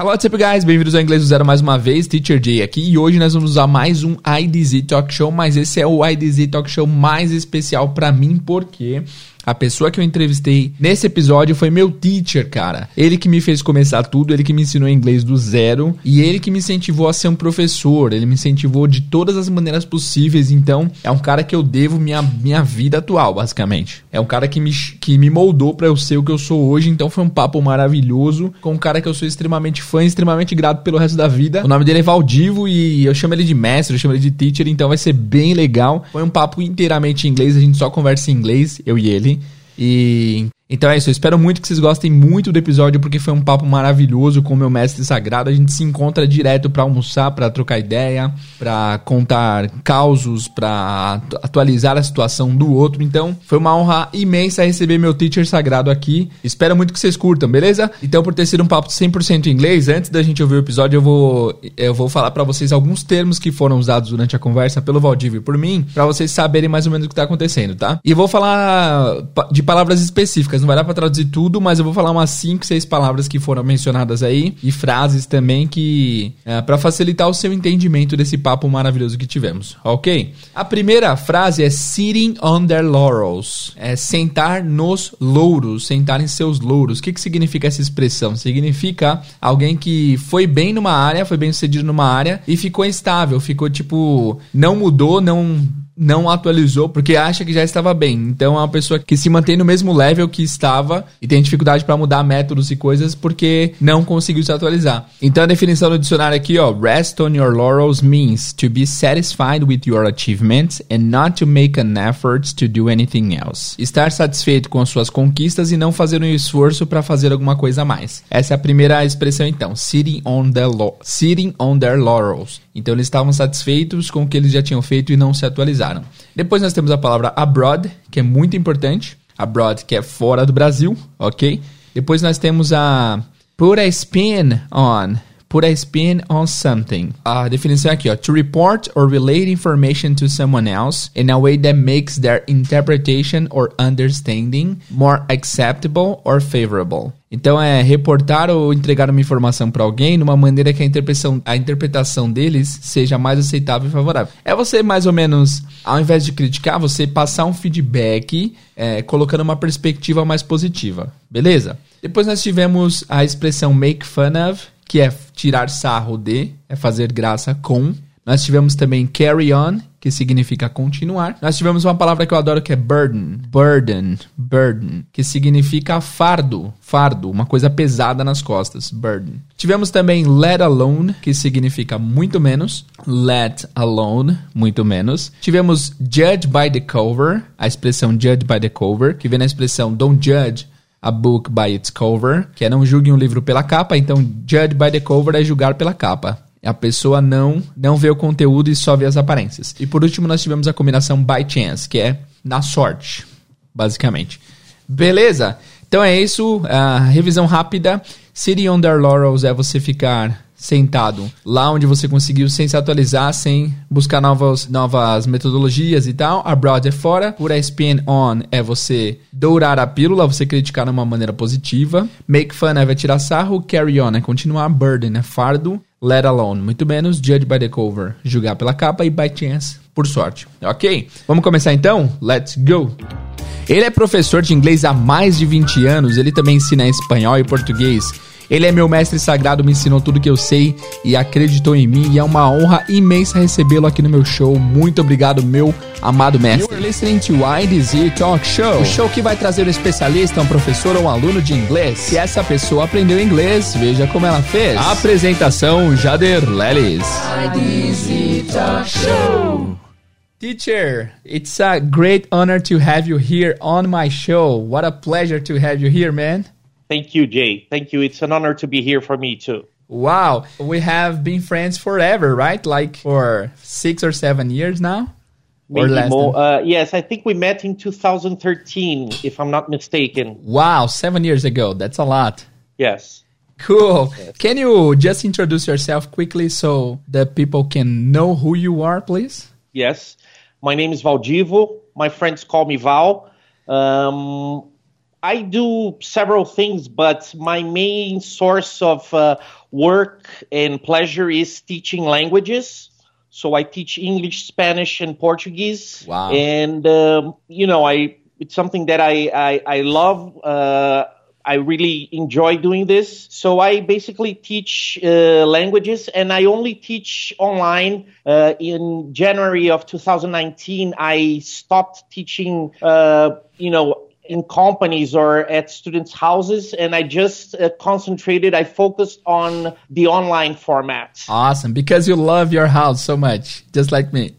Hello, what's up, guys? Bem-vindos ao Inglês do Zero mais uma vez, Teacher Jay aqui. E hoje nós vamos usar mais um IDZ Talk Show, mas esse é o IDZ Talk Show mais especial para mim, porque a pessoa que eu entrevistei nesse episódio foi meu teacher, cara. Ele que me fez começar tudo, ele que me ensinou inglês do zero e ele que me incentivou a ser um professor. Ele me incentivou de todas as maneiras possíveis. Então, é um cara que eu devo minha, minha vida atual, basicamente. É um cara que me, que me moldou para eu ser o que eu sou hoje. Então, foi um papo maravilhoso com um cara que eu sou extremamente fã, extremamente grato pelo resto da vida. O nome dele é Valdivo e eu chamo ele de mestre, eu chamo ele de teacher. Então, vai ser bem legal. Foi um papo inteiramente em inglês, a gente só conversa em inglês, eu e ele. E então é isso, eu espero muito que vocês gostem muito do episódio, porque foi um papo maravilhoso com o meu mestre sagrado. A gente se encontra direto para almoçar, para trocar ideia, para contar causos, para atualizar a situação do outro. Então, foi uma honra imensa receber meu teacher sagrado aqui. Espero muito que vocês curtam, beleza? Então, por ter sido um papo 100% em inglês, antes da gente ouvir o episódio, eu vou eu vou falar para vocês alguns termos que foram usados durante a conversa pelo Valdívio e por mim, para vocês saberem mais ou menos o que tá acontecendo, tá? E vou falar de palavras específicas não vai dar pra traduzir tudo, mas eu vou falar umas 5, 6 palavras que foram mencionadas aí e frases também que é, para facilitar o seu entendimento desse papo maravilhoso que tivemos, ok? A primeira frase é sitting on their laurels, é sentar nos louros, sentar em seus louros. O que, que significa essa expressão? Significa alguém que foi bem numa área, foi bem sucedido numa área e ficou estável, ficou tipo, não mudou, não não atualizou porque acha que já estava bem. Então é uma pessoa que se mantém no mesmo level que estava e tem dificuldade para mudar métodos e coisas porque não conseguiu se atualizar. Então a definição do dicionário aqui, ó, rest on your laurels means to be satisfied with your achievements and not to make an effort to do anything else. Estar satisfeito com as suas conquistas e não fazer um esforço para fazer alguma coisa a mais. Essa é a primeira expressão então, sitting on the sitting on their laurels. Então eles estavam satisfeitos com o que eles já tinham feito e não se atualizaram. Depois nós temos a palavra abroad, que é muito importante. Abroad, que é fora do Brasil, ok? Depois nós temos a put a spin on. Put a spin on something. A definição é aqui, ó. To report or relate information to someone else in a way that makes their interpretation or understanding more acceptable or favorable. Então é reportar ou entregar uma informação para alguém numa maneira que a interpretação, a interpretação deles seja mais aceitável e favorável. É você mais ou menos, ao invés de criticar, você passar um feedback é, colocando uma perspectiva mais positiva. Beleza? Depois nós tivemos a expressão make fun of, que é tirar sarro de, é fazer graça com. Nós tivemos também carry on, que significa continuar. Nós tivemos uma palavra que eu adoro que é burden, burden, burden, que significa fardo, fardo, uma coisa pesada nas costas, burden. Tivemos também let alone, que significa muito menos, let alone, muito menos. Tivemos judge by the cover, a expressão judge by the cover, que vem na expressão don't judge a book by its cover, que é não julgue um livro pela capa, então judge by the cover é julgar pela capa. A pessoa não não vê o conteúdo e só vê as aparências. E por último, nós tivemos a combinação by chance, que é na sorte, basicamente. Beleza? Então é isso, a revisão rápida. City on their laurels é você ficar sentado lá onde você conseguiu sem se atualizar, sem buscar novas, novas metodologias e tal. Abroad é fora. A spin on é você dourar a pílula, você criticar de uma maneira positiva. Make fun é tirar sarro. Carry on é continuar. Burden é fardo. Let alone, muito menos. Judge by the cover, julgar pela capa. E by chance, por sorte. Ok? Vamos começar então? Let's go! Ele é professor de inglês há mais de 20 anos, ele também ensina espanhol e português. Ele é meu mestre sagrado, me ensinou tudo que eu sei e acreditou em mim. E é uma honra imensa recebê-lo aqui no meu show. Muito obrigado, meu amado mestre. You're listening to IDZ Talk Show, o show que vai trazer um especialista, um professor ou um aluno de inglês. Se essa pessoa aprendeu inglês, veja como ela fez. Apresentação Jader Lelis. IDZ Talk Show. Teacher, it's a great honor to have you here on my show. What a pleasure to have you here, man. Thank you, Jay. Thank you. It's an honor to be here for me too. Wow. We have been friends forever, right? Like for six or seven years now? Maybe more. Uh, yes, I think we met in 2013, if I'm not mistaken. Wow, seven years ago. That's a lot. Yes. Cool. Yes. Can you just introduce yourself quickly so that people can know who you are, please? Yes. My name is Valdivo. My friends call me Val. Um, I do several things, but my main source of uh, work and pleasure is teaching languages. So I teach English, Spanish, and Portuguese. Wow. And um, you know, I it's something that I I, I love. Uh, I really enjoy doing this. So I basically teach uh, languages, and I only teach online. Uh, in January of 2019, I stopped teaching. Uh, you know in companies or at students' houses, and I just uh, concentrated. I focused on the online format. Awesome, because you love your house so much, just like me.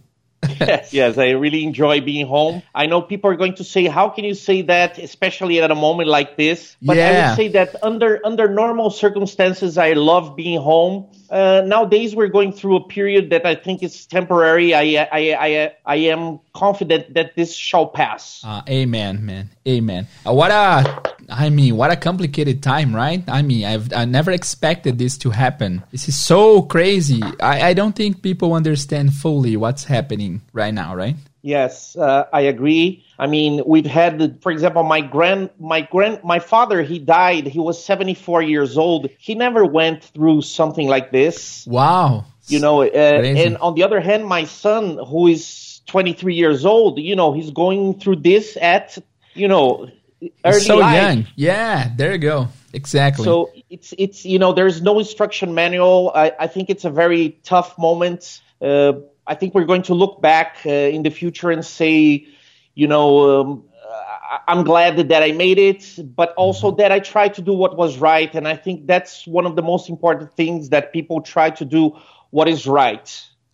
yes, yes, I really enjoy being home. I know people are going to say, "How can you say that?" Especially at a moment like this. But yeah. I would say that under under normal circumstances, I love being home. Uh, nowadays, we're going through a period that I think is temporary. I I I, I am confident that this shall pass. Uh, amen, man. Amen. Uh, what a, I mean, what a complicated time, right? I mean, I've I never expected this to happen. This is so crazy. I, I don't think people understand fully what's happening right now, right? Yes, uh, I agree. I mean, we've had, for example, my grand, my grand, my father. He died. He was seventy four years old. He never went through something like this. Wow. You know, uh, and on the other hand, my son, who is twenty three years old, you know, he's going through this at, you know, early so life. young. Yeah, there you go. Exactly. So it's it's you know, there's no instruction manual. I, I think it's a very tough moment. Uh, I think we're going to look back uh, in the future and say, you know, um, I'm glad that I made it, but also that I tried to do what was right. And I think that's one of the most important things that people try to do what is right.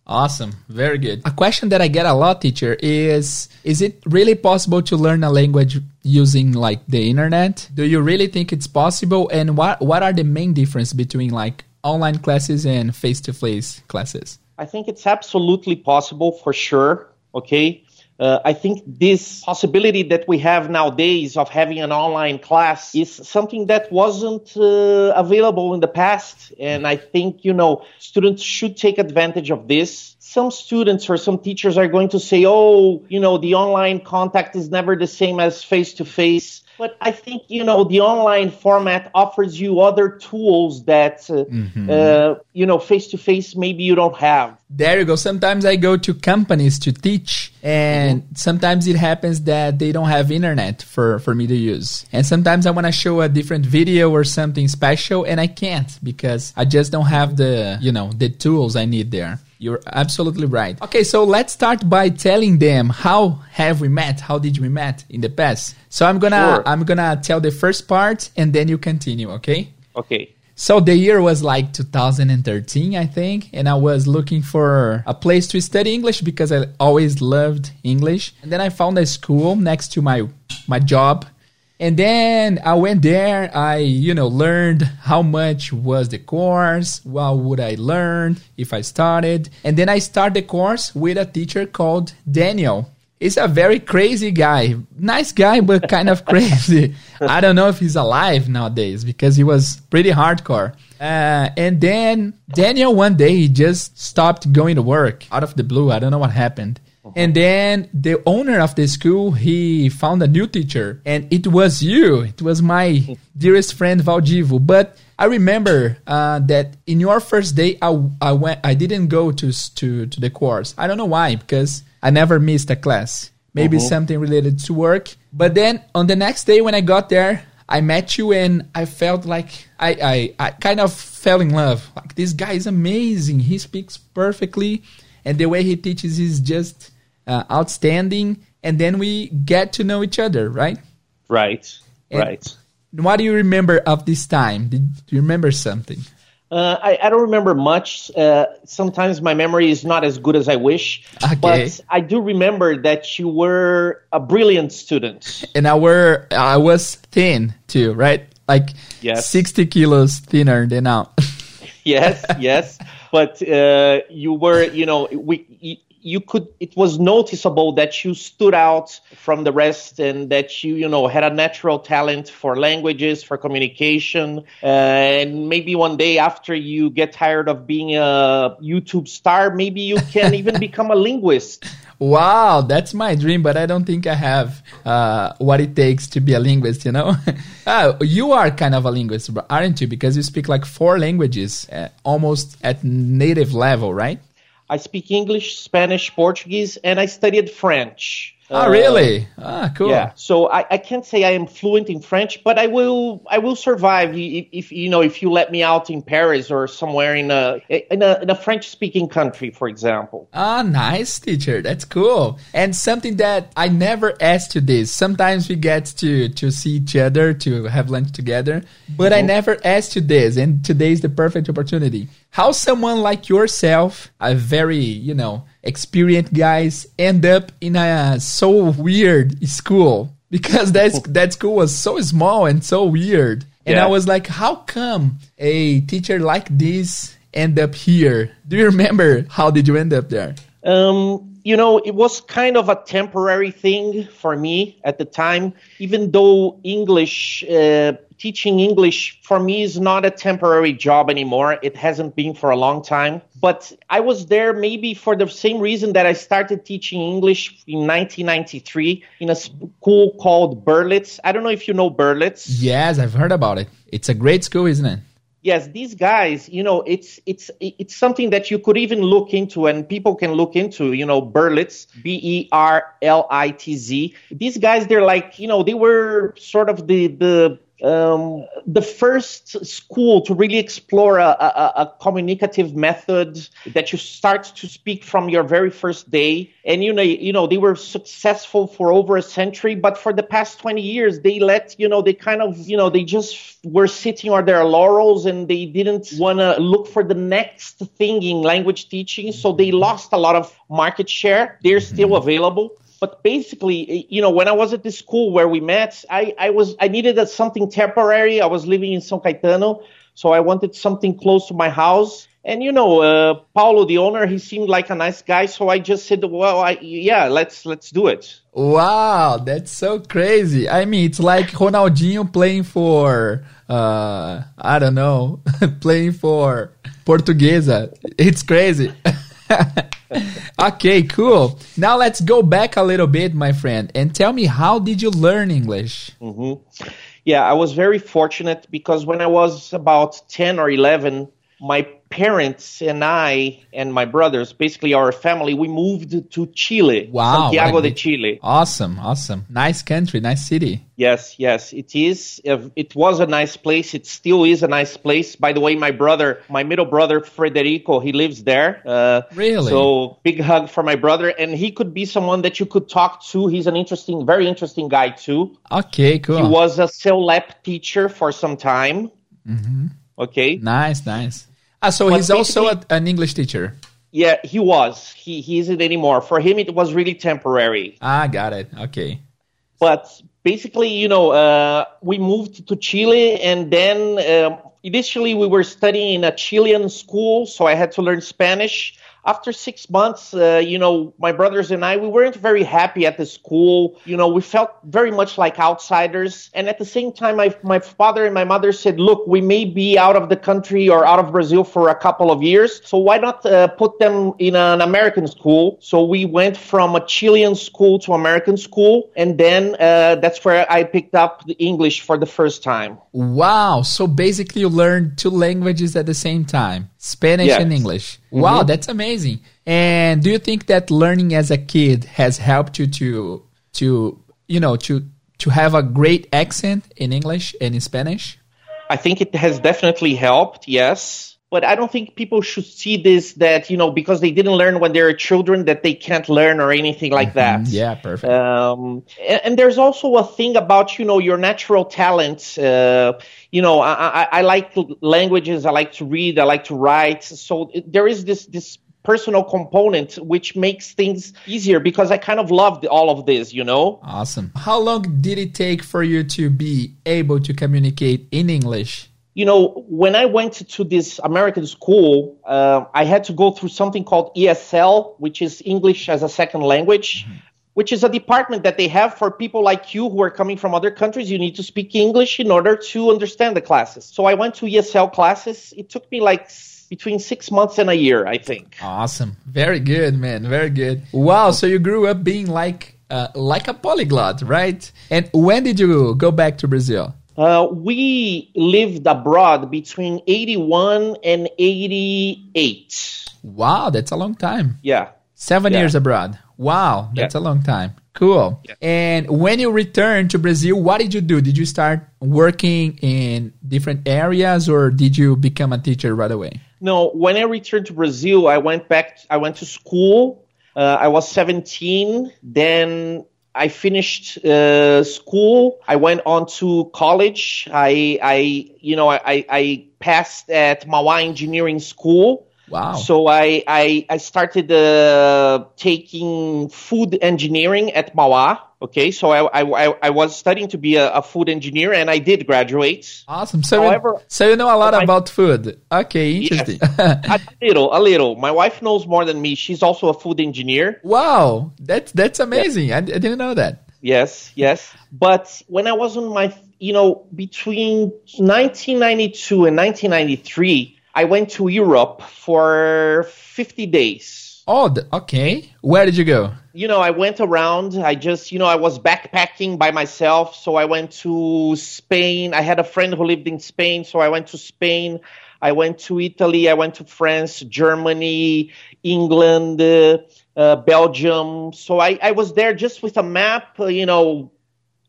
Awesome. Very good. A question that I get a lot, teacher, is is it really possible to learn a language using like the internet? Do you really think it's possible? And what what are the main difference between like online classes and face-to-face classes? I think it's absolutely possible for sure. Okay. Uh, I think this possibility that we have nowadays of having an online class is something that wasn't uh, available in the past. And I think, you know, students should take advantage of this. Some students or some teachers are going to say, oh, you know, the online contact is never the same as face to face. But I think you know the online format offers you other tools that uh, mm-hmm. uh, you know face to face maybe you don't have. There you go. Sometimes I go to companies to teach, and mm-hmm. sometimes it happens that they don't have internet for for me to use, and sometimes I want to show a different video or something special, and I can't because I just don't have the you know the tools I need there. You're absolutely right. Okay, so let's start by telling them how have we met? How did we met in the past? So I'm gonna sure. I'm gonna tell the first part and then you continue, okay? Okay. So the year was like 2013, I think, and I was looking for a place to study English because I always loved English. And then I found a school next to my my job and then I went there. I, you know, learned how much was the course, what would I learn if I started. And then I started the course with a teacher called Daniel. He's a very crazy guy. Nice guy, but kind of crazy. I don't know if he's alive nowadays because he was pretty hardcore. Uh, and then Daniel, one day, he just stopped going to work out of the blue. I don't know what happened. And then the owner of the school, he found a new teacher, and it was you. It was my dearest friend Valdivo. But I remember uh, that in your first day, I, I went. I didn't go to to to the course. I don't know why, because I never missed a class. Maybe uh-huh. something related to work. But then on the next day when I got there, I met you and I felt like I, I, I kind of fell in love. Like this guy is amazing. He speaks perfectly, and the way he teaches is just uh, outstanding, and then we get to know each other, right? Right, and right. What do you remember of this time? Did you remember something? Uh, I, I, don't remember much. Uh, sometimes my memory is not as good as I wish. Okay. But I do remember that you were a brilliant student. And I were I was thin too, right? Like yes. sixty kilos thinner than now. yes, yes. But uh, you were, you know, we you could it was noticeable that you stood out from the rest and that you you know had a natural talent for languages for communication. Uh, and maybe one day after you get tired of being a youtube star maybe you can even become a linguist. Wow that's my dream but i don't think i have uh, what it takes to be a linguist you know? Uh, you are kind of a linguist aren't you? Because you speak like four languages uh, almost at native level right I speak English, Spanish, Portuguese, and I studied French. Oh, really? Ah, cool. Yeah. So I, I can't say I am fluent in French, but I will I will survive if, if you know if you let me out in Paris or somewhere in a in a, in a French speaking country, for example. Ah, nice, teacher. That's cool. And something that I never asked you this. Sometimes we get to to see each other to have lunch together, but mm-hmm. I never asked you this, and today is the perfect opportunity. How someone like yourself, a very you know experienced guys end up in a so weird school because that that school was so small and so weird. And yeah. I was like, how come a teacher like this end up here? Do you remember how did you end up there? Um, you know, it was kind of a temporary thing for me at the time, even though English uh, teaching English for me is not a temporary job anymore. It hasn't been for a long time. But I was there maybe for the same reason that I started teaching English in 1993 in a school called Berlitz. I don't know if you know Berlitz. Yes, I've heard about it. It's a great school, isn't it? Yes these guys you know it's it's it's something that you could even look into and people can look into you know berlitz b-e-r-l-i-t-z these guys they're like you know they were sort of the the um, the first school to really explore a, a, a, communicative method that you start to speak from your very first day. And you know, you know, they were successful for over a century, but for the past 20 years, they let, you know, they kind of, you know, they just were sitting on their laurels and they didn't want to look for the next thing in language teaching. So they lost a lot of market share. They're still mm-hmm. available but basically, you know, when I was at the school where we met, I, I was I needed something temporary. I was living in São Caetano, so I wanted something close to my house. And you know, uh, Paulo, the owner, he seemed like a nice guy, so I just said, "Well, I, yeah, let's let's do it." Wow, that's so crazy. I mean, it's like Ronaldinho playing for uh, I don't know, playing for Portuguesa. It's crazy. okay, cool. Now let's go back a little bit, my friend, and tell me how did you learn English? Mm-hmm. Yeah, I was very fortunate because when I was about 10 or 11, my parents and I and my brothers, basically our family, we moved to Chile, wow, Santiago de Chile. Awesome, awesome. Nice country, nice city. Yes, yes, it is. It was a nice place. It still is a nice place. By the way, my brother, my middle brother Frederico, he lives there. Uh, really? So big hug for my brother, and he could be someone that you could talk to. He's an interesting, very interesting guy too. Okay, cool. He was a CELEP teacher for some time. Mm-hmm. Okay. Nice, nice. Ah, so but he's also a, an English teacher. Yeah, he was. He he isn't anymore. For him, it was really temporary. Ah, got it. Okay. But basically, you know, uh, we moved to Chile, and then um, initially we were studying in a Chilean school, so I had to learn Spanish after six months, uh, you know, my brothers and I, we weren't very happy at the school. You know, we felt very much like outsiders. And at the same time, my, my father and my mother said, look, we may be out of the country or out of Brazil for a couple of years. So why not uh, put them in an American school? So we went from a Chilean school to American school. And then uh, that's where I picked up the English for the first time. Wow. So basically, you learned two languages at the same time Spanish yes. and English. Wow, mm-hmm. that's amazing. And do you think that learning as a kid has helped you to to you know to to have a great accent in English and in Spanish? I think it has definitely helped. Yes. But I don't think people should see this that, you know, because they didn't learn when they were children that they can't learn or anything like mm-hmm. that. Yeah, perfect. Um, and, and, there's also a thing about, you know, your natural talents. Uh, you know, I, I, I like languages. I like to read. I like to write. So there is this, this personal component which makes things easier because I kind of loved all of this, you know? Awesome. How long did it take for you to be able to communicate in English? You know, when I went to this American school, uh, I had to go through something called ESL, which is English as a second language. Mm-hmm which is a department that they have for people like you who are coming from other countries. You need to speak English in order to understand the classes. So I went to ESL classes. It took me like between six months and a year, I think. Awesome. Very good, man. Very good. Wow. So you grew up being like uh, like a polyglot, right? And when did you go back to Brazil? Uh, we lived abroad between 81 and 88. Wow, that's a long time. Yeah. Seven yeah. years abroad. Wow, that's yeah. a long time. Cool. Yeah. And when you returned to Brazil, what did you do? Did you start working in different areas or did you become a teacher right away? No, when I returned to Brazil, I went back, I went to school. Uh, I was 17. Then I finished uh, school. I went on to college. I, I you know, I, I passed at Mauá Engineering School. Wow. So I, I, I started uh, taking food engineering at Mauá. Okay, so I, I, I was studying to be a, a, food engineer, and I did graduate. Awesome. So, However, you, so you know a lot my, about food. Okay, interesting. Yes, a little, a little. My wife knows more than me. She's also a food engineer. Wow, that's that's amazing. I, I didn't know that. Yes, yes. But when I was on my, you know, between 1992 and 1993. I went to Europe for 50 days. Oh, okay. Where did you go? You know, I went around. I just, you know, I was backpacking by myself. So I went to Spain. I had a friend who lived in Spain. So I went to Spain. I went to Italy. I went to France, Germany, England, uh, Belgium. So I, I was there just with a map, uh, you know,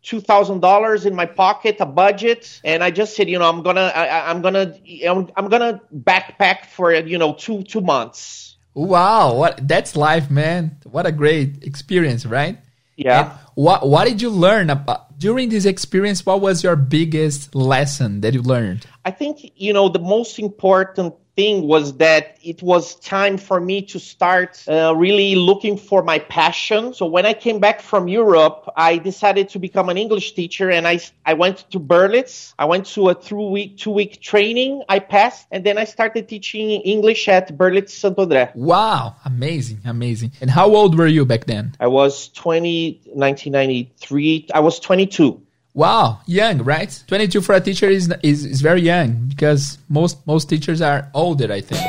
two thousand dollars in my pocket, a budget, and I just said, you know, I'm gonna, I, am gonna, I'm, I'm gonna backpack for you know two two months. Wow, what that's life, man! What a great experience, right? Yeah. And what What did you learn about during this experience? What was your biggest lesson that you learned? I think you know the most important thing was that it was time for me to start uh, really looking for my passion. So when I came back from Europe, I decided to become an English teacher and I, I went to Berlitz. I went to a two week, two week training. I passed and then I started teaching English at Berlitz Santo André. Wow. Amazing. Amazing. And how old were you back then? I was 20, 1993. I was 22. Wow, young, right? 22 for a teacher is, is, is very young because most, most teachers are older, I think.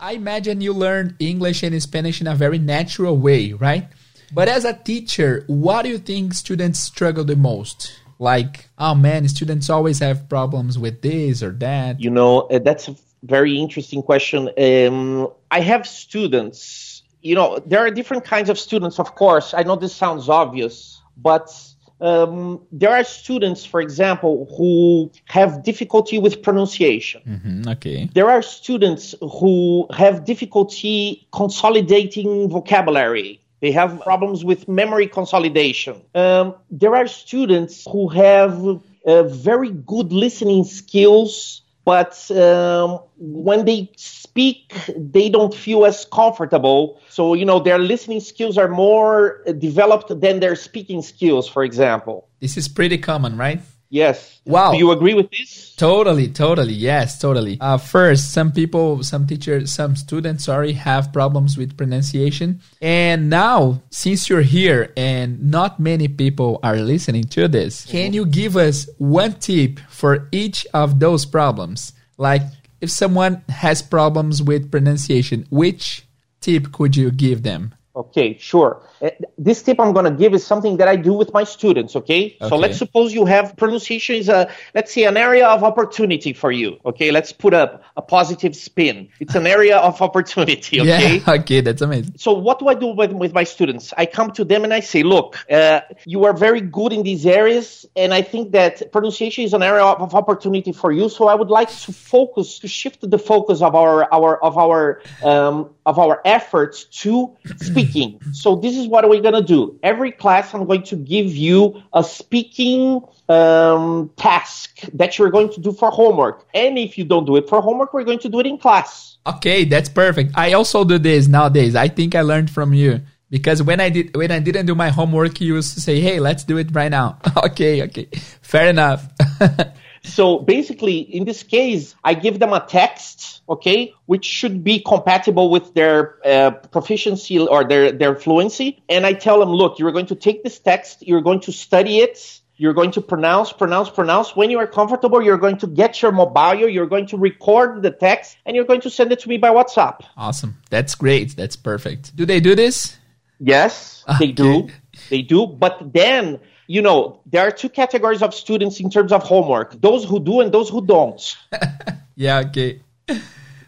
I imagine you learned English and Spanish in a very natural way, right? But as a teacher, what do you think students struggle the most? Like, oh man, students always have problems with this or that. You know, uh, that's a very interesting question. Um, I have students you know, there are different kinds of students, of course. I know this sounds obvious, but um, there are students, for example, who have difficulty with pronunciation. Mm-hmm, okay. There are students who have difficulty consolidating vocabulary. They have problems with memory consolidation. Um, there are students who have uh, very good listening skills, but um, when they speak, they don't feel as comfortable. So, you know, their listening skills are more developed than their speaking skills, for example. This is pretty common, right? Yes. Wow. Do you agree with this? Totally, totally. Yes, totally. Uh, first, some people, some teachers, some students, sorry, have problems with pronunciation. And now, since you're here and not many people are listening to this, can you give us one tip for each of those problems? Like, if someone has problems with pronunciation, which tip could you give them? Okay, sure. Uh, this tip I'm going to give is something that I do with my students. Okay? okay? So let's suppose you have pronunciation is a let's say an area of opportunity for you. Okay, let's put up a, a positive spin. It's an area of opportunity. Okay. Yeah. Okay, that's amazing. So what do I do with, with my students? I come to them and I say, look, uh, you are very good in these areas, and I think that pronunciation is an area of opportunity for you. So I would like to focus to shift the focus of our our of our um, of our efforts to speaking. So this is what we're going to do. Every class, I'm going to give you a speaking um, task that you're going to do for homework. And if you don't do it for homework, we're going to do it in class. Okay, that's perfect. I also do this nowadays. I think I learned from you Because when I did when I didn't do my homework, you used to say, "Hey, let's do it right now." okay, okay, fair enough. so basically, in this case, I give them a text, okay, which should be compatible with their uh, proficiency or their their fluency, and I tell them, "Look, you're going to take this text, you're going to study it." You're going to pronounce, pronounce, pronounce. When you are comfortable, you're going to get your mobile, you're going to record the text, and you're going to send it to me by WhatsApp. Awesome. That's great. That's perfect. Do they do this? Yes, okay. they do. They do. But then, you know, there are two categories of students in terms of homework those who do and those who don't. yeah, okay.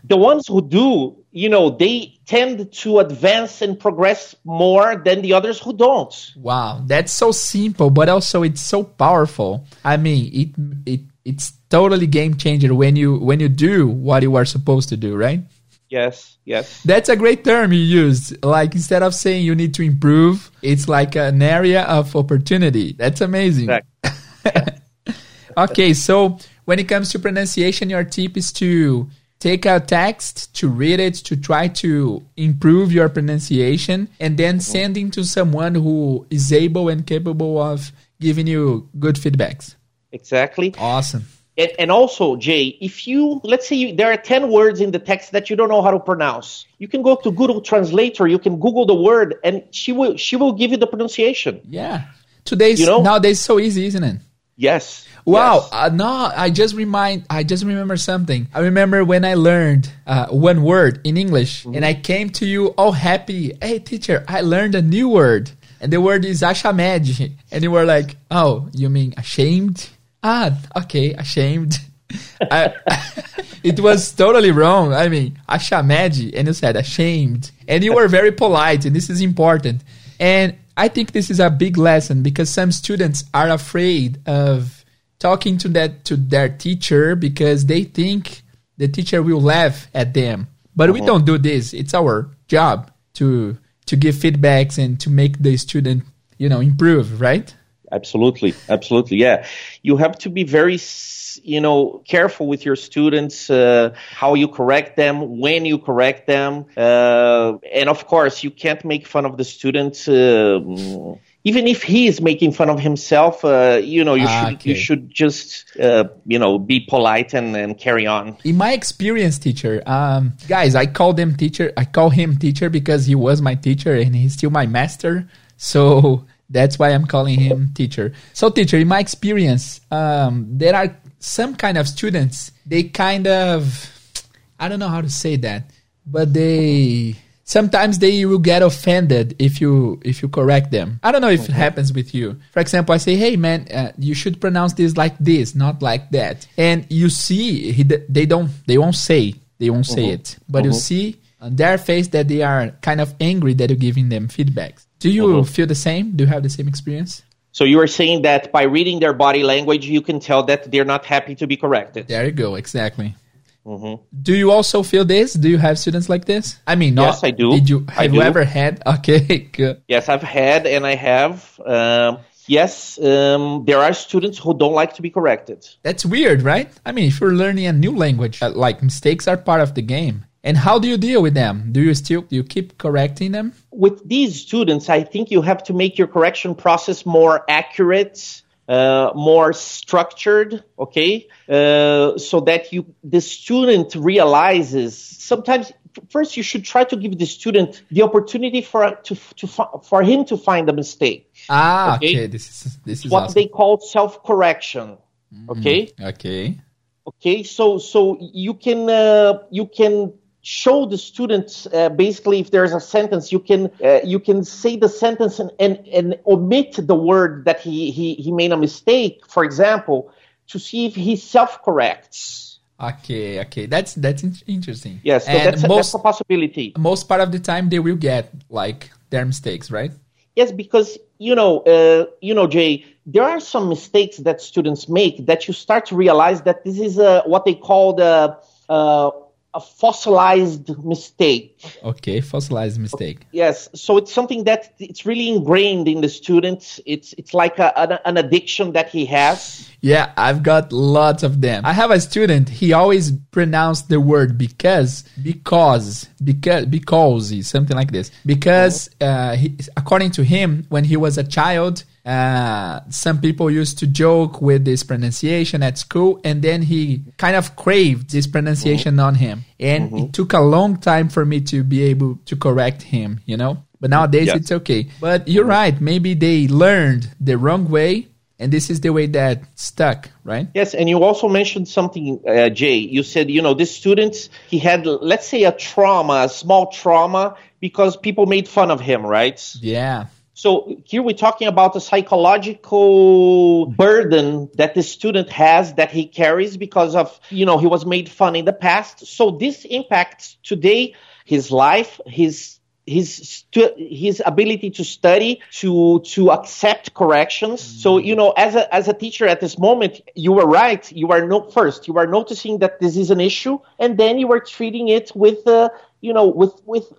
The ones who do, you know, they tend to advance and progress more than the others who don't. Wow, that's so simple, but also it's so powerful. I mean, it it it's totally game changer when you when you do what you are supposed to do, right? Yes, yes. That's a great term you used. Like instead of saying you need to improve, it's like an area of opportunity. That's amazing. Exactly. okay, so when it comes to pronunciation, your tip is to take a text to read it to try to improve your pronunciation and then mm-hmm. sending to someone who is able and capable of giving you good feedbacks exactly awesome and, and also jay if you let's say you, there are 10 words in the text that you don't know how to pronounce you can go to google translator you can google the word and she will she will give you the pronunciation yeah today's you know? nowadays so easy isn't it Yes. Wow. Yes. Uh, no, I just remind. I just remember something. I remember when I learned uh, one word in English, mm-hmm. and I came to you all happy. Hey, teacher, I learned a new word, and the word is ashamed. And you were like, "Oh, you mean ashamed?" Ah, okay, ashamed. I, it was totally wrong. I mean, ashamed, and you said ashamed, and you were very polite, and this is important. And I think this is a big lesson because some students are afraid of talking to that to their teacher because they think the teacher will laugh at them. But we uh-huh. don't do this. It's our job to to give feedbacks and to make the student, you know, improve, right? Absolutely. Absolutely. Yeah. You have to be very you know careful with your students uh, how you correct them when you correct them uh, and of course you can't make fun of the students uh, even if he is making fun of himself, uh, you know, you ah, should okay. you should just uh, you know be polite and, and carry on. In my experience, teacher, um, guys, I call them teacher. I call him teacher because he was my teacher and he's still my master. So that's why I'm calling him teacher. So, teacher, in my experience, um, there are some kind of students, they kind of, I don't know how to say that, but they sometimes they will get offended if you if you correct them. I don't know if okay. it happens with you. For example, I say, "Hey, man, uh, you should pronounce this like this, not like that," and you see he, they don't they won't say they won't say uh-huh. it, but uh-huh. you see on their face that they are kind of angry that you're giving them feedbacks. Do you uh-huh. feel the same? Do you have the same experience? So you are saying that by reading their body language, you can tell that they're not happy to be corrected. There you go. Exactly. Mm-hmm. Do you also feel this? Do you have students like this? I mean, not, yes, I do. Did you have you ever had? Okay, good. Yes, I've had, and I have. Um, yes, um, there are students who don't like to be corrected. That's weird, right? I mean, if you're learning a new language, uh, like mistakes are part of the game. And how do you deal with them? Do you still do you keep correcting them? With these students, I think you have to make your correction process more accurate, uh, more structured, okay, uh, so that you the student realizes. Sometimes, first, you should try to give the student the opportunity for to, to for him to find a mistake. Ah, okay. okay. This is this is what awesome. they call self correction. Okay. Mm, okay. Okay. So so you can uh, you can show the students uh, basically if there's a sentence you can uh, you can say the sentence and, and, and omit the word that he, he he made a mistake. For example to see if he self corrects okay okay that's that's interesting. Yes so that's a, most, that's a possibility. most part of the time they will get like their mistakes right? Yes because you know uh, you know jay there are some mistakes that students make that you start to realize that this is uh, what they call the uh, a fossilized mistake. Okay, fossilized mistake. Yes, so it's something that it's really ingrained in the students. It's it's like a, an, an addiction that he has. Yeah, I've got lots of them. I have a student. He always pronounced the word because, because, because, because, something like this. Because, uh, he, according to him, when he was a child, uh, some people used to joke with this pronunciation at school, and then he kind of craved this pronunciation mm-hmm. on him. And mm-hmm. it took a long time for me to be able to correct him, you know? But nowadays it's okay. But you're right. Maybe they learned the wrong way and this is the way that stuck right yes and you also mentioned something uh, jay you said you know this student he had let's say a trauma a small trauma because people made fun of him right yeah so here we're talking about the psychological burden that the student has that he carries because of, you know, he was made fun in the past. So this impacts today his life, his his his ability to study to to accept corrections mm-hmm. so you know as a as a teacher at this moment you were right you are no first you are noticing that this is an issue and then you are treating it with uh, you know with with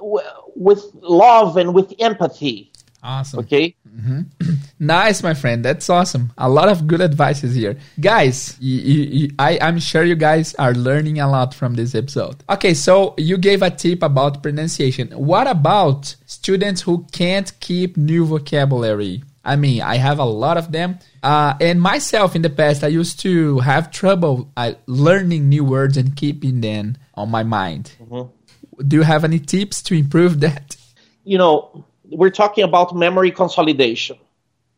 with love and with empathy Awesome. Okay. Mm-hmm. nice, my friend. That's awesome. A lot of good advices here, guys. You, you, I, I'm sure you guys are learning a lot from this episode. Okay, so you gave a tip about pronunciation. What about students who can't keep new vocabulary? I mean, I have a lot of them. Uh, and myself in the past, I used to have trouble uh, learning new words and keeping them on my mind. Mm-hmm. Do you have any tips to improve that? You know, we're talking about memory consolidation.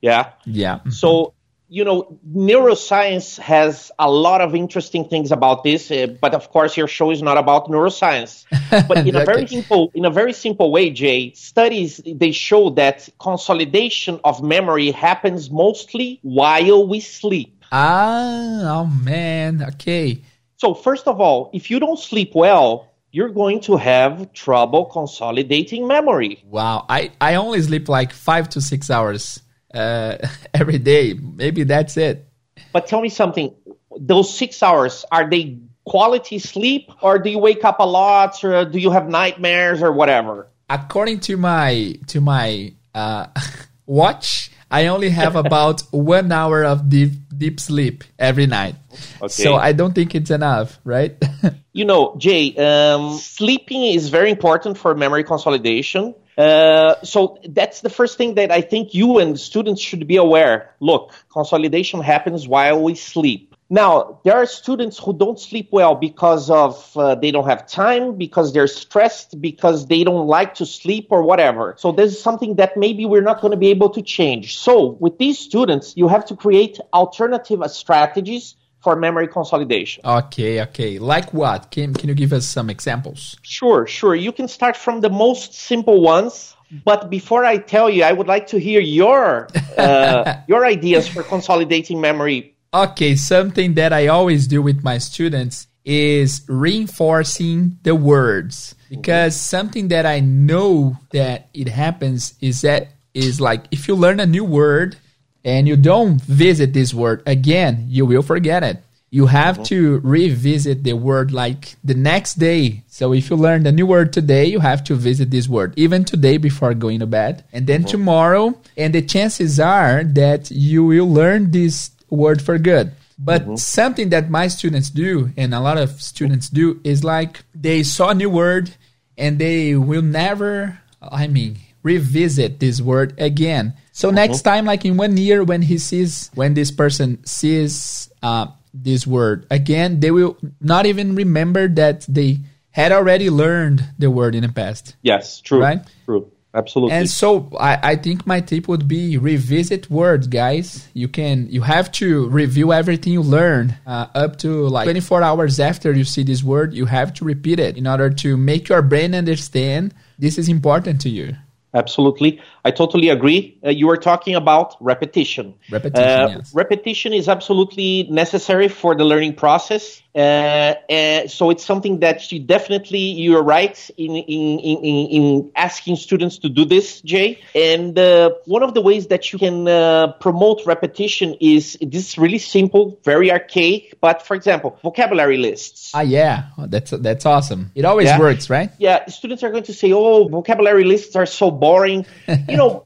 Yeah. Yeah. Mm-hmm. So, you know, neuroscience has a lot of interesting things about this, uh, but of course, your show is not about neuroscience. But in a very simple, in a very simple way, Jay, studies they show that consolidation of memory happens mostly while we sleep. Ah, oh man, okay. So first of all, if you don't sleep well, you're going to have trouble consolidating memory. Wow, I, I only sleep like five to six hours uh, every day. Maybe that's it. But tell me something. Those six hours are they quality sleep, or do you wake up a lot, or do you have nightmares, or whatever? According to my to my uh, watch, I only have about one hour of deep deep sleep every night. Okay. So I don't think it's enough, right? you know, Jay, um, sleeping is very important for memory consolidation. Uh, so that's the first thing that I think you and students should be aware. Look, consolidation happens while we sleep. Now, there are students who don't sleep well because of uh, they don't have time, because they're stressed, because they don't like to sleep or whatever. So this is something that maybe we're not going to be able to change. So with these students, you have to create alternative strategies for memory consolidation. Okay, okay. Like what? Can can you give us some examples? Sure, sure. You can start from the most simple ones. But before I tell you, I would like to hear your uh, your ideas for consolidating memory Okay, something that I always do with my students is reinforcing the words because something that I know that it happens is that is like if you learn a new word and you don't visit this word again, you will forget it. You have mm-hmm. to revisit the word like the next day. So if you learn a new word today, you have to visit this word even today before going to bed and then mm-hmm. tomorrow. And the chances are that you will learn this word for good. But mm-hmm. something that my students do, and a lot of students do, is like they saw a new word and they will never, I mean, revisit this word again. So mm-hmm. next time, like in one year, when he sees, when this person sees uh, this word again, they will not even remember that they had already learned the word in the past. Yes, true. Right? True. Absolutely. And so I, I think my tip would be revisit words, guys. You can you have to review everything you learn uh, up to like 24 hours after you see this word. You have to repeat it in order to make your brain understand this is important to you. Absolutely. I totally agree. Uh, you were talking about repetition. Repetition, Uh, yes. Repetition is absolutely necessary for the learning process. Uh, and so it's something that you definitely you're right in in, in, in in asking students to do this, Jay. And uh, one of the ways that you can uh, promote repetition is this is really simple, very archaic. But for example, vocabulary lists. Ah, yeah, Oh, that's that's awesome. It always Yeah. works, right? yeah, students are going to say, "Oh, vocabulary lists are so boring." you know,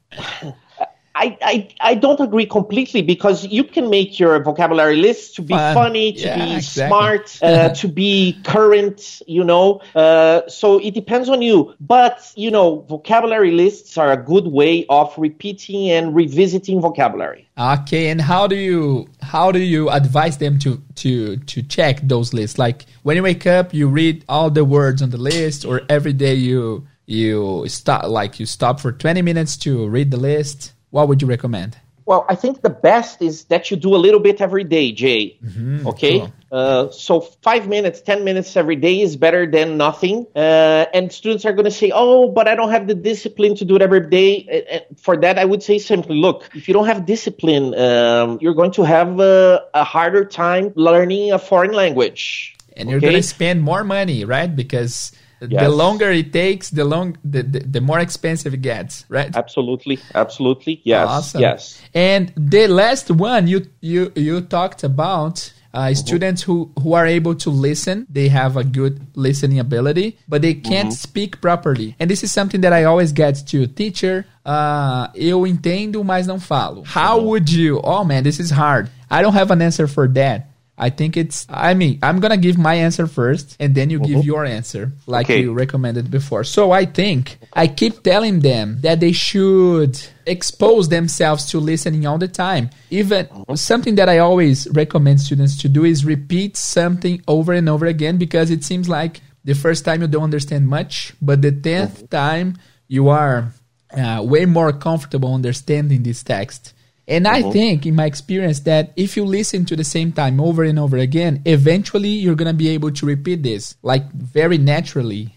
I, I I don't agree completely because you can make your vocabulary list to be Fun. funny, to Yeah, be exactly. smart, uh, to be current. You know, uh, so it depends on you. But you know, vocabulary lists are a good way of repeating and revisiting vocabulary. Okay, and how do you how do you advise them to to to check those lists? Like when you wake up, you read all the words on the list, or every day you you stop like you stop for twenty minutes to read the list. What would you recommend? Well, I think the best is that you do a little bit every day, Jay. okay? cool. Uh, so five minutes, 10 minutes every day is better than nothing. Uh, and students are going to say, oh, but I don't have the discipline to do it every day. Uh, uh, For that, I would say simply, look, if you don't have discipline, um, you're going to have uh, a harder time learning a foreign language. And you're Okay? gonna spend more money, right? Because the longer it takes, the long the, the, the more expensive it gets, right? Absolutely. Absolutely. Yes. Awesome. Yes. And the last one you you you talked about uh, students who who are able to listen, they have a good listening ability, but they can't speak properly. And this is something that I always get to teacher. Uh, eu entendo, mas não falo. How would you? Oh man, this is hard. I don't have an answer for that. I think it's. I mean, I'm gonna give my answer first, and then you give uh-huh. your answer, like Okay. you recommended before. So I think I keep telling them that they should expose themselves to listening all the time. Even uh-huh. something that I always recommend students to do is repeat something over and over again because it seems like the first time you don't understand much, but the 10th uh-huh. time you are uh, way more comfortable understanding this text. And I think, in my experience, that if you listen to the same time over and over again, eventually you're gonna be able to repeat this like very naturally.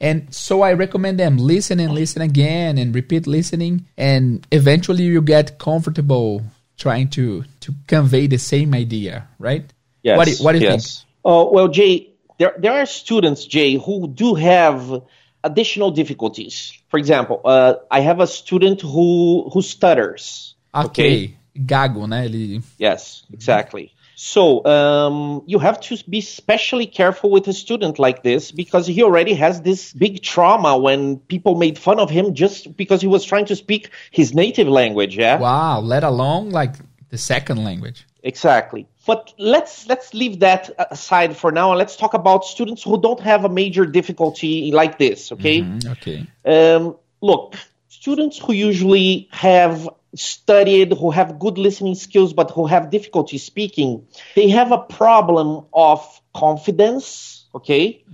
And so I recommend them listen and listen again and repeat listening, and eventually you get comfortable trying to to convey the same idea, right? Yes. What do, what do you yes. Oh well, Jay, there there are students, Jay, who do have additional difficulties. For example, uh, I have a student who who stutters. Think? Ok, gago, né? Ele Yes, exactly. So um, you have to be especially careful with a student like this because he already has this big trauma when people made fun of him just because he was trying to speak his native language. Yeah. wow, let alone like the second language. Exactly. But let's let's leave that aside for now and let's talk about students who don't have a major difficulty like this, okay? Okay. Um, look, students who usually have studied, who have good listening skills, but who have difficulty speaking, they have a problem of confidence. Okay.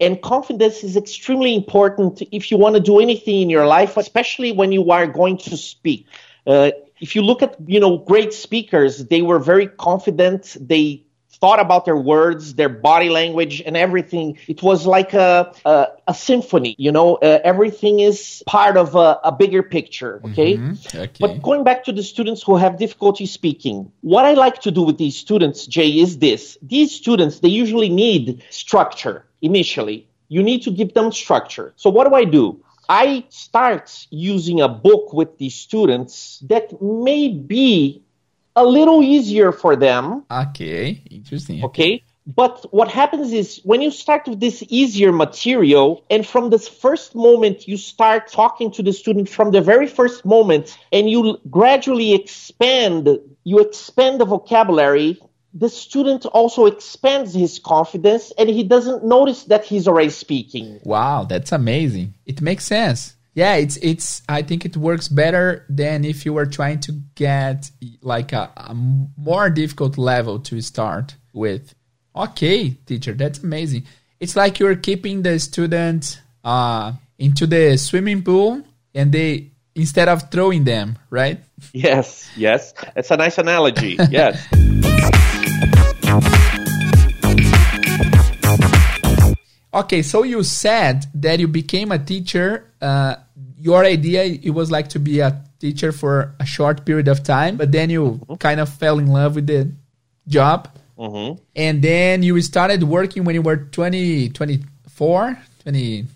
And confidence is extremely important if you want to do anything in your life, especially when you are going to speak. Uh, if you look at, you know, great speakers, they were very confident. They thought about their words, their body language, and everything. It was like a a, a symphony. You know, uh, everything is part of a, a bigger picture. Okay. Okay. But going back to the students who have difficulty speaking, what I like to do with these students, Jay, is this. These students, they usually need structure initially. You need to give them structure. So what do I do? I start using a book with these students that may be a little easier for them Okay. Interesting. Okay. But what happens is when you start with this easier material, and from this first moment you start talking to the student from the very first moment, and you gradually expand, you expand the vocabulary. The student also expands his confidence, and he doesn't notice that he's already speaking. Wow, that's amazing. It makes sense. Yeah, it's it's. I think it works better than if you were trying to get like a, a more difficult level to start with. Okay, teacher, that's amazing. It's like you're keeping the student uh, into the swimming pool, and they instead of throwing them, right? Yes, yes. It's a nice analogy. Yes. Okay, so you said that you became a teacher. Uh, your idea it was like to be a teacher for a short period of time, but then you mm-hmm. kind of fell in love with the job. Mm-hmm. And then you started working when you were 20, 24, 20.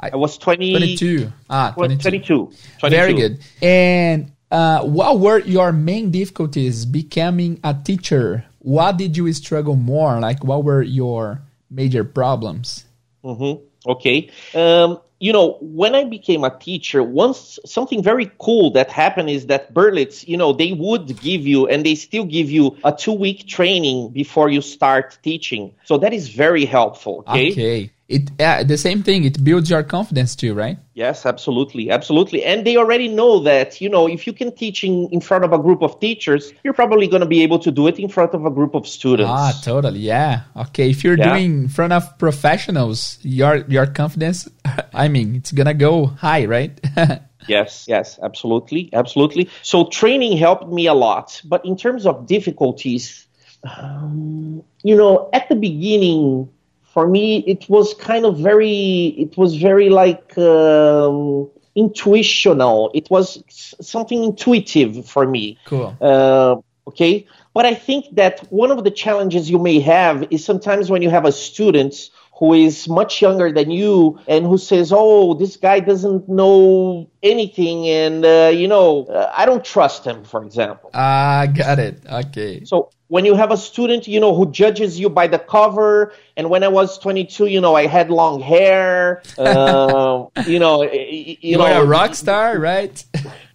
I was 20, 22. Ah, 22. 22. 22. Very good. And uh, what were your main difficulties becoming a teacher? What did you struggle more? Like, what were your major problems? Mm-hmm. Okay. Um, you know, when I became a teacher, once something very cool that happened is that Berlitz, you know, they would give you and they still give you a two week training before you start teaching. So that is very helpful. Okay. Okay it uh, the same thing it builds your confidence too right? Yes absolutely absolutely. And they already know that you know if you can teach in, in front of a group of teachers you're probably going to be able to do it in front of a group of students. Ah totally yeah. Okay if you're yeah. doing in front of professionals your your confidence i mean it's gonna go high right? Yes yes absolutely absolutely. So training helped me a lot but in terms of difficulties um, you know at the beginning for me it was kind of very it was very like um, intuitional. It was something intuitive for me. Cool. Uh, okay? But i think that one of the challenges you may have is sometimes when you have a student who is much younger than you and who says, "Oh, this guy doesn't know anything," and uh, you know, uh, I don't trust him, for example. Ah, got it. Okay. So when you have a student, you know, who judges you by the cover, and when I was 22, you know, I had long hair, uh, you know, you, you know, a rock star, right?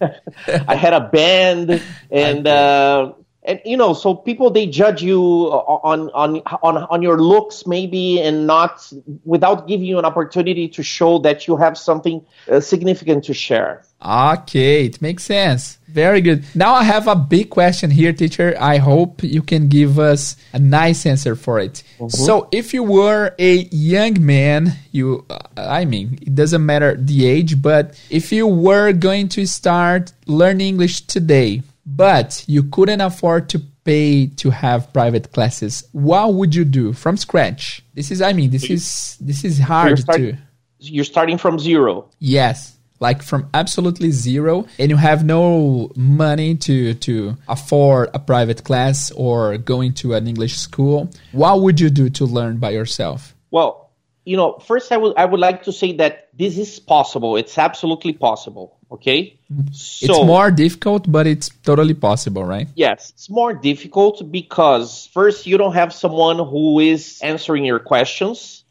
I had a band, and uh, and you know so people they judge you on on on on your looks maybe and not without giving you an opportunity to show that you have something uh, significant to share. Okay it makes sense. Very good. Now i have a big question here teacher. I hope you can give us a nice answer for it. Mm-hmm. so if you were a young man you uh, i mean it doesn't matter the age but if you were going to start learning english today but you couldn't afford to pay to have private classes, what would you do from scratch? This is, I mean, this is this is hard so you're to. You're starting from zero. Yes, like from absolutely zero, and you have no money to to afford a private class or going to an English school. What would you do to learn by yourself? Well, you know, first I would I would like to say that this is possible. It's absolutely possible. Okay. So, it's more difficult, but it's totally possible, right? Yes, it's more difficult because first you don't have someone who is answering your questions,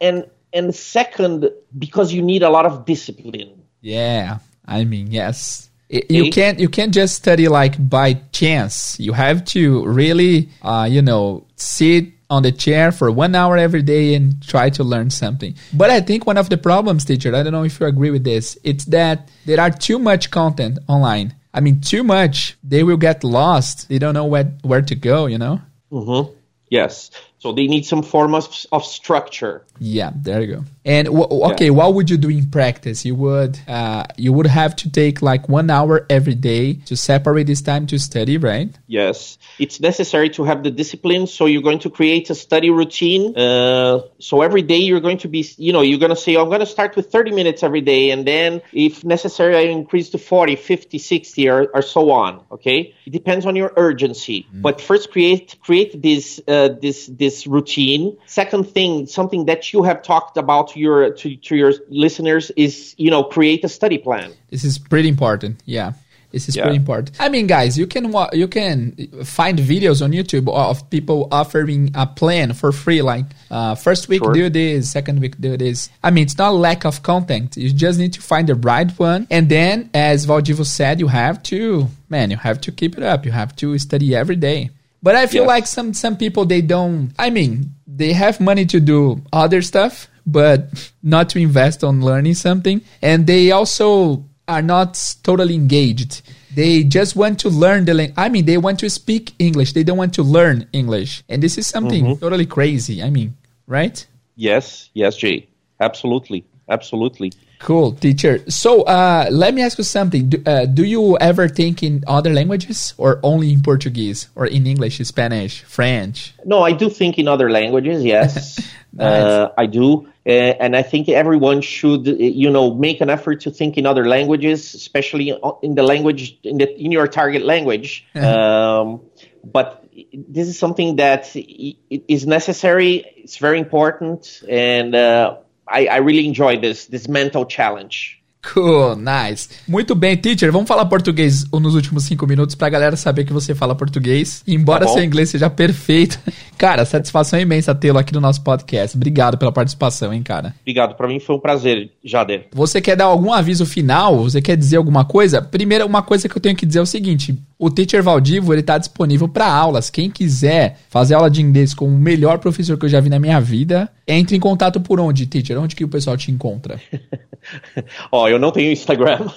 and and second because you need a lot of discipline. Yeah, I mean yes. You can't you can't just study like by chance. You have to really, uh, you know, sit on the chair for one hour every day and try to learn something. But I think one of the problems, teacher, I don't know if you agree with this, it's that there are too much content online. I mean, too much. They will get lost. They don't know where, where to go, you know? Mm-hmm. Yes. So they need some form of, of structure. Yeah, there you go. And w- okay, yeah. what would you do in practice? You would uh, you would have to take like one hour every day to separate this time to study, right? Yes, it's necessary to have the discipline. So you're going to create a study routine. Uh, so every day you're going to be, you know, you're going to say, I'm going to start with 30 minutes every day, and then if necessary, I increase to 40, 50, 60, or, or so on. Okay, it depends on your urgency. Mm. But first, create create this uh, this this this routine. Second thing, something that you have talked about to your to, to your listeners is you know create a study plan. This is pretty important. Yeah. This is yeah. pretty important. I mean, guys, you can you can find videos on YouTube of people offering a plan for free. Like uh, first week sure. do this, second week do this. I mean, it's not lack of content. You just need to find the right one, and then, as Valdivo said, you have to man, you have to keep it up. You have to study every day. But I feel like some some people they don't. I mean, they have money to do other stuff, but not to invest on learning something, and they also are not totally engaged. They just want to learn the language. I mean, they want to speak English. They don't want to learn English, and this is something mm-hmm. totally crazy. I mean, right? Yes, yes, Jay. Absolutely, absolutely. Cool, teacher. So, uh, let me ask you something. Do, uh, do you ever think in other languages or only in Portuguese or in English, Spanish, French? No, I do think in other languages, yes. nice. uh, I do. Uh, and I think everyone should, you know, make an effort to think in other languages, especially in the language, in, the, in your target language. um, but this is something that is necessary. It's very important. And, uh, I, I really enjoy this this mental challenge. Cool, nice. Muito bem, teacher. Vamos falar português nos últimos cinco minutos pra galera saber que você fala português. Embora tá seu inglês seja perfeito. Cara, satisfação imensa tê-lo aqui no nosso podcast. Obrigado pela participação, hein, cara. Obrigado. Para mim foi um prazer, Jader. Você quer dar algum aviso final? Você quer dizer alguma coisa? Primeiro, uma coisa que eu tenho que dizer é o seguinte: o Teacher Valdivo ele tá disponível para aulas. Quem quiser fazer aula de inglês com o melhor professor que eu já vi na minha vida, entre em contato por onde, Teacher? Onde que o pessoal te encontra? Ó, oh, eu não tenho Instagram.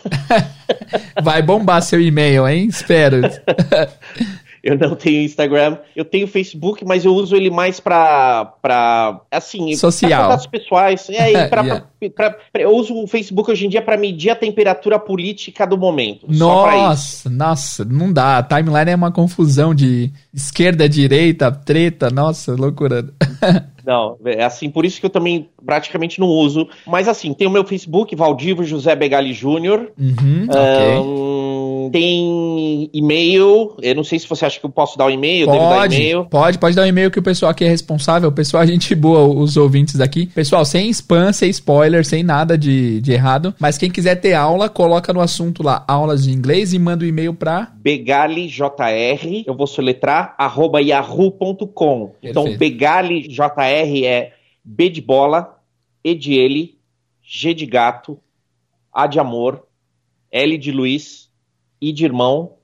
Vai bombar seu e-mail, hein? Espero. eu não tenho Instagram. Eu tenho Facebook, mas eu uso ele mais pra, pra assim, social. Pra contatos pessoais. É, pra, yeah. pra, pra, eu uso o Facebook hoje em dia para medir a temperatura política do momento. Nossa, nossa, não dá. A timeline é uma confusão de esquerda, direita, treta, nossa, loucura. Não, é assim, por isso que eu também praticamente não uso. Mas assim, tem o meu Facebook, Valdivo José Begali Júnior. Uhum, um, tem e-mail. Eu não sei se você acha que eu posso dar o um e-mail. Pode, pode, pode dar o um e-mail que o pessoal aqui é responsável. O pessoal, a gente boa, os ouvintes aqui. Pessoal, sem spam, sem spoiler, sem nada de, de errado. Mas quem quiser ter aula, coloca no assunto lá, aulas de inglês e manda o um e-mail pra... BegaliJR, eu vou soletrar, arroba yahoo.com. Então, BegaliJR R é B de bola, E de ele, G de gato, A de amor, L de Luiz, I de irmão,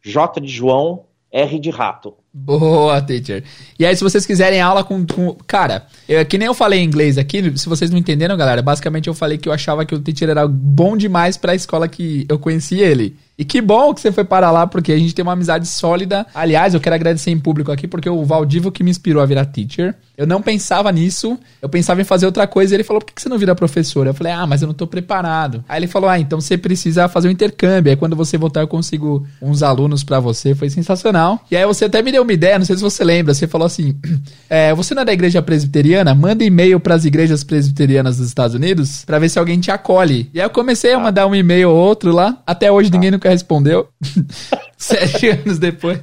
J de João, R de rato. Boa, teacher. E aí, se vocês quiserem aula com. com cara, eu, que nem eu falei em inglês aqui, se vocês não entenderam, galera, basicamente eu falei que eu achava que o teacher era bom demais pra escola que eu conheci ele. E que bom que você foi para lá, porque a gente tem uma amizade sólida. Aliás, eu quero agradecer em público aqui, porque o Valdivo que me inspirou a virar teacher. Eu não pensava nisso, eu pensava em fazer outra coisa. E ele falou: por que você não vira professor? Eu falei: ah, mas eu não tô preparado. Aí ele falou: ah, então você precisa fazer um intercâmbio. Aí quando você voltar, eu consigo uns alunos para você. Foi sensacional. E aí você até me deu uma ideia, não sei se você lembra. Você falou assim: é, você não é da igreja presbiteriana? Manda e-mail para as igrejas presbiterianas dos Estados Unidos para ver se alguém te acolhe. E aí eu comecei a mandar um e-mail ou outro lá. Até hoje ninguém nunca respondeu. Sete anos depois.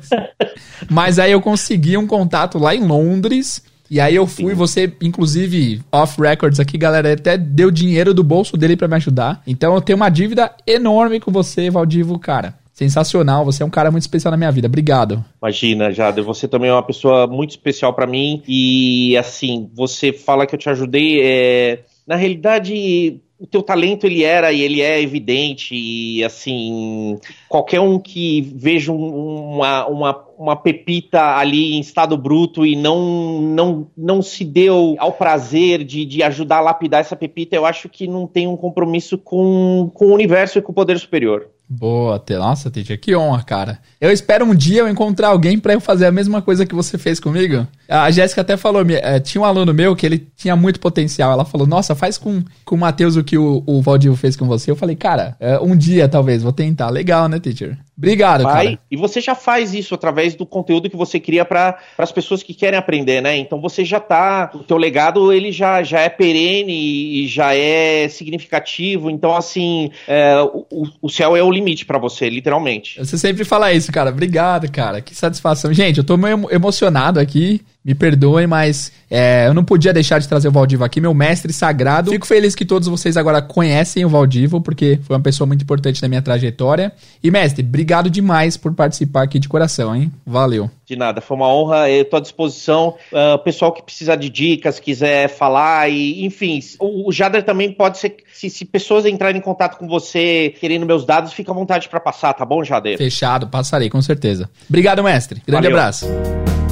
Mas aí eu consegui um contato lá em Londres. E aí eu fui, Sim. você, inclusive, off records aqui, galera, até deu dinheiro do bolso dele para me ajudar. Então eu tenho uma dívida enorme com você, Valdivo, cara. Sensacional, você é um cara muito especial na minha vida. Obrigado. Imagina, Jada, você também é uma pessoa muito especial para mim. E assim, você fala que eu te ajudei. É... Na realidade, o teu talento ele era e ele é evidente e assim qualquer um que veja uma, uma, uma pepita ali em estado bruto e não não, não se deu ao prazer de, de ajudar a lapidar essa pepita eu acho que não tem um compromisso com, com o universo e com o poder superior Boa, nossa, teacher, que honra, cara. Eu espero um dia eu encontrar alguém para eu fazer a mesma coisa que você fez comigo. A Jéssica até falou, é, tinha um aluno meu que ele tinha muito potencial. Ela falou, nossa, faz com, com o Matheus o que o, o Valdir fez com você. Eu falei, cara, é, um dia talvez, vou tentar. Legal, né, teacher? Obrigado, Vai, cara. E você já faz isso através do conteúdo que você cria para as pessoas que querem aprender, né? Então você já tá, o teu legado ele já, já é perene e já é significativo. Então assim, é, o, o céu é o limite para você, literalmente. Você sempre fala isso, cara. Obrigado, cara. Que satisfação. Gente, eu tô meio emocionado aqui. Me perdoem, mas é, eu não podia deixar de trazer o Valdivo aqui, meu mestre sagrado. Fico feliz que todos vocês agora conhecem o Valdivo, porque foi uma pessoa muito importante na minha trajetória. E, mestre, obrigado demais por participar aqui de coração, hein? Valeu. De nada, foi uma honra. Eu estou à disposição. Uh, pessoal que precisar de dicas, quiser falar, e enfim, o, o Jader também pode ser. Se, se, pessoas entrarem em contato com você, querendo meus dados, fica à vontade para passar, tá bom, Jader? Fechado, passarei, com certeza. Obrigado, mestre. Grande Valeu. abraço.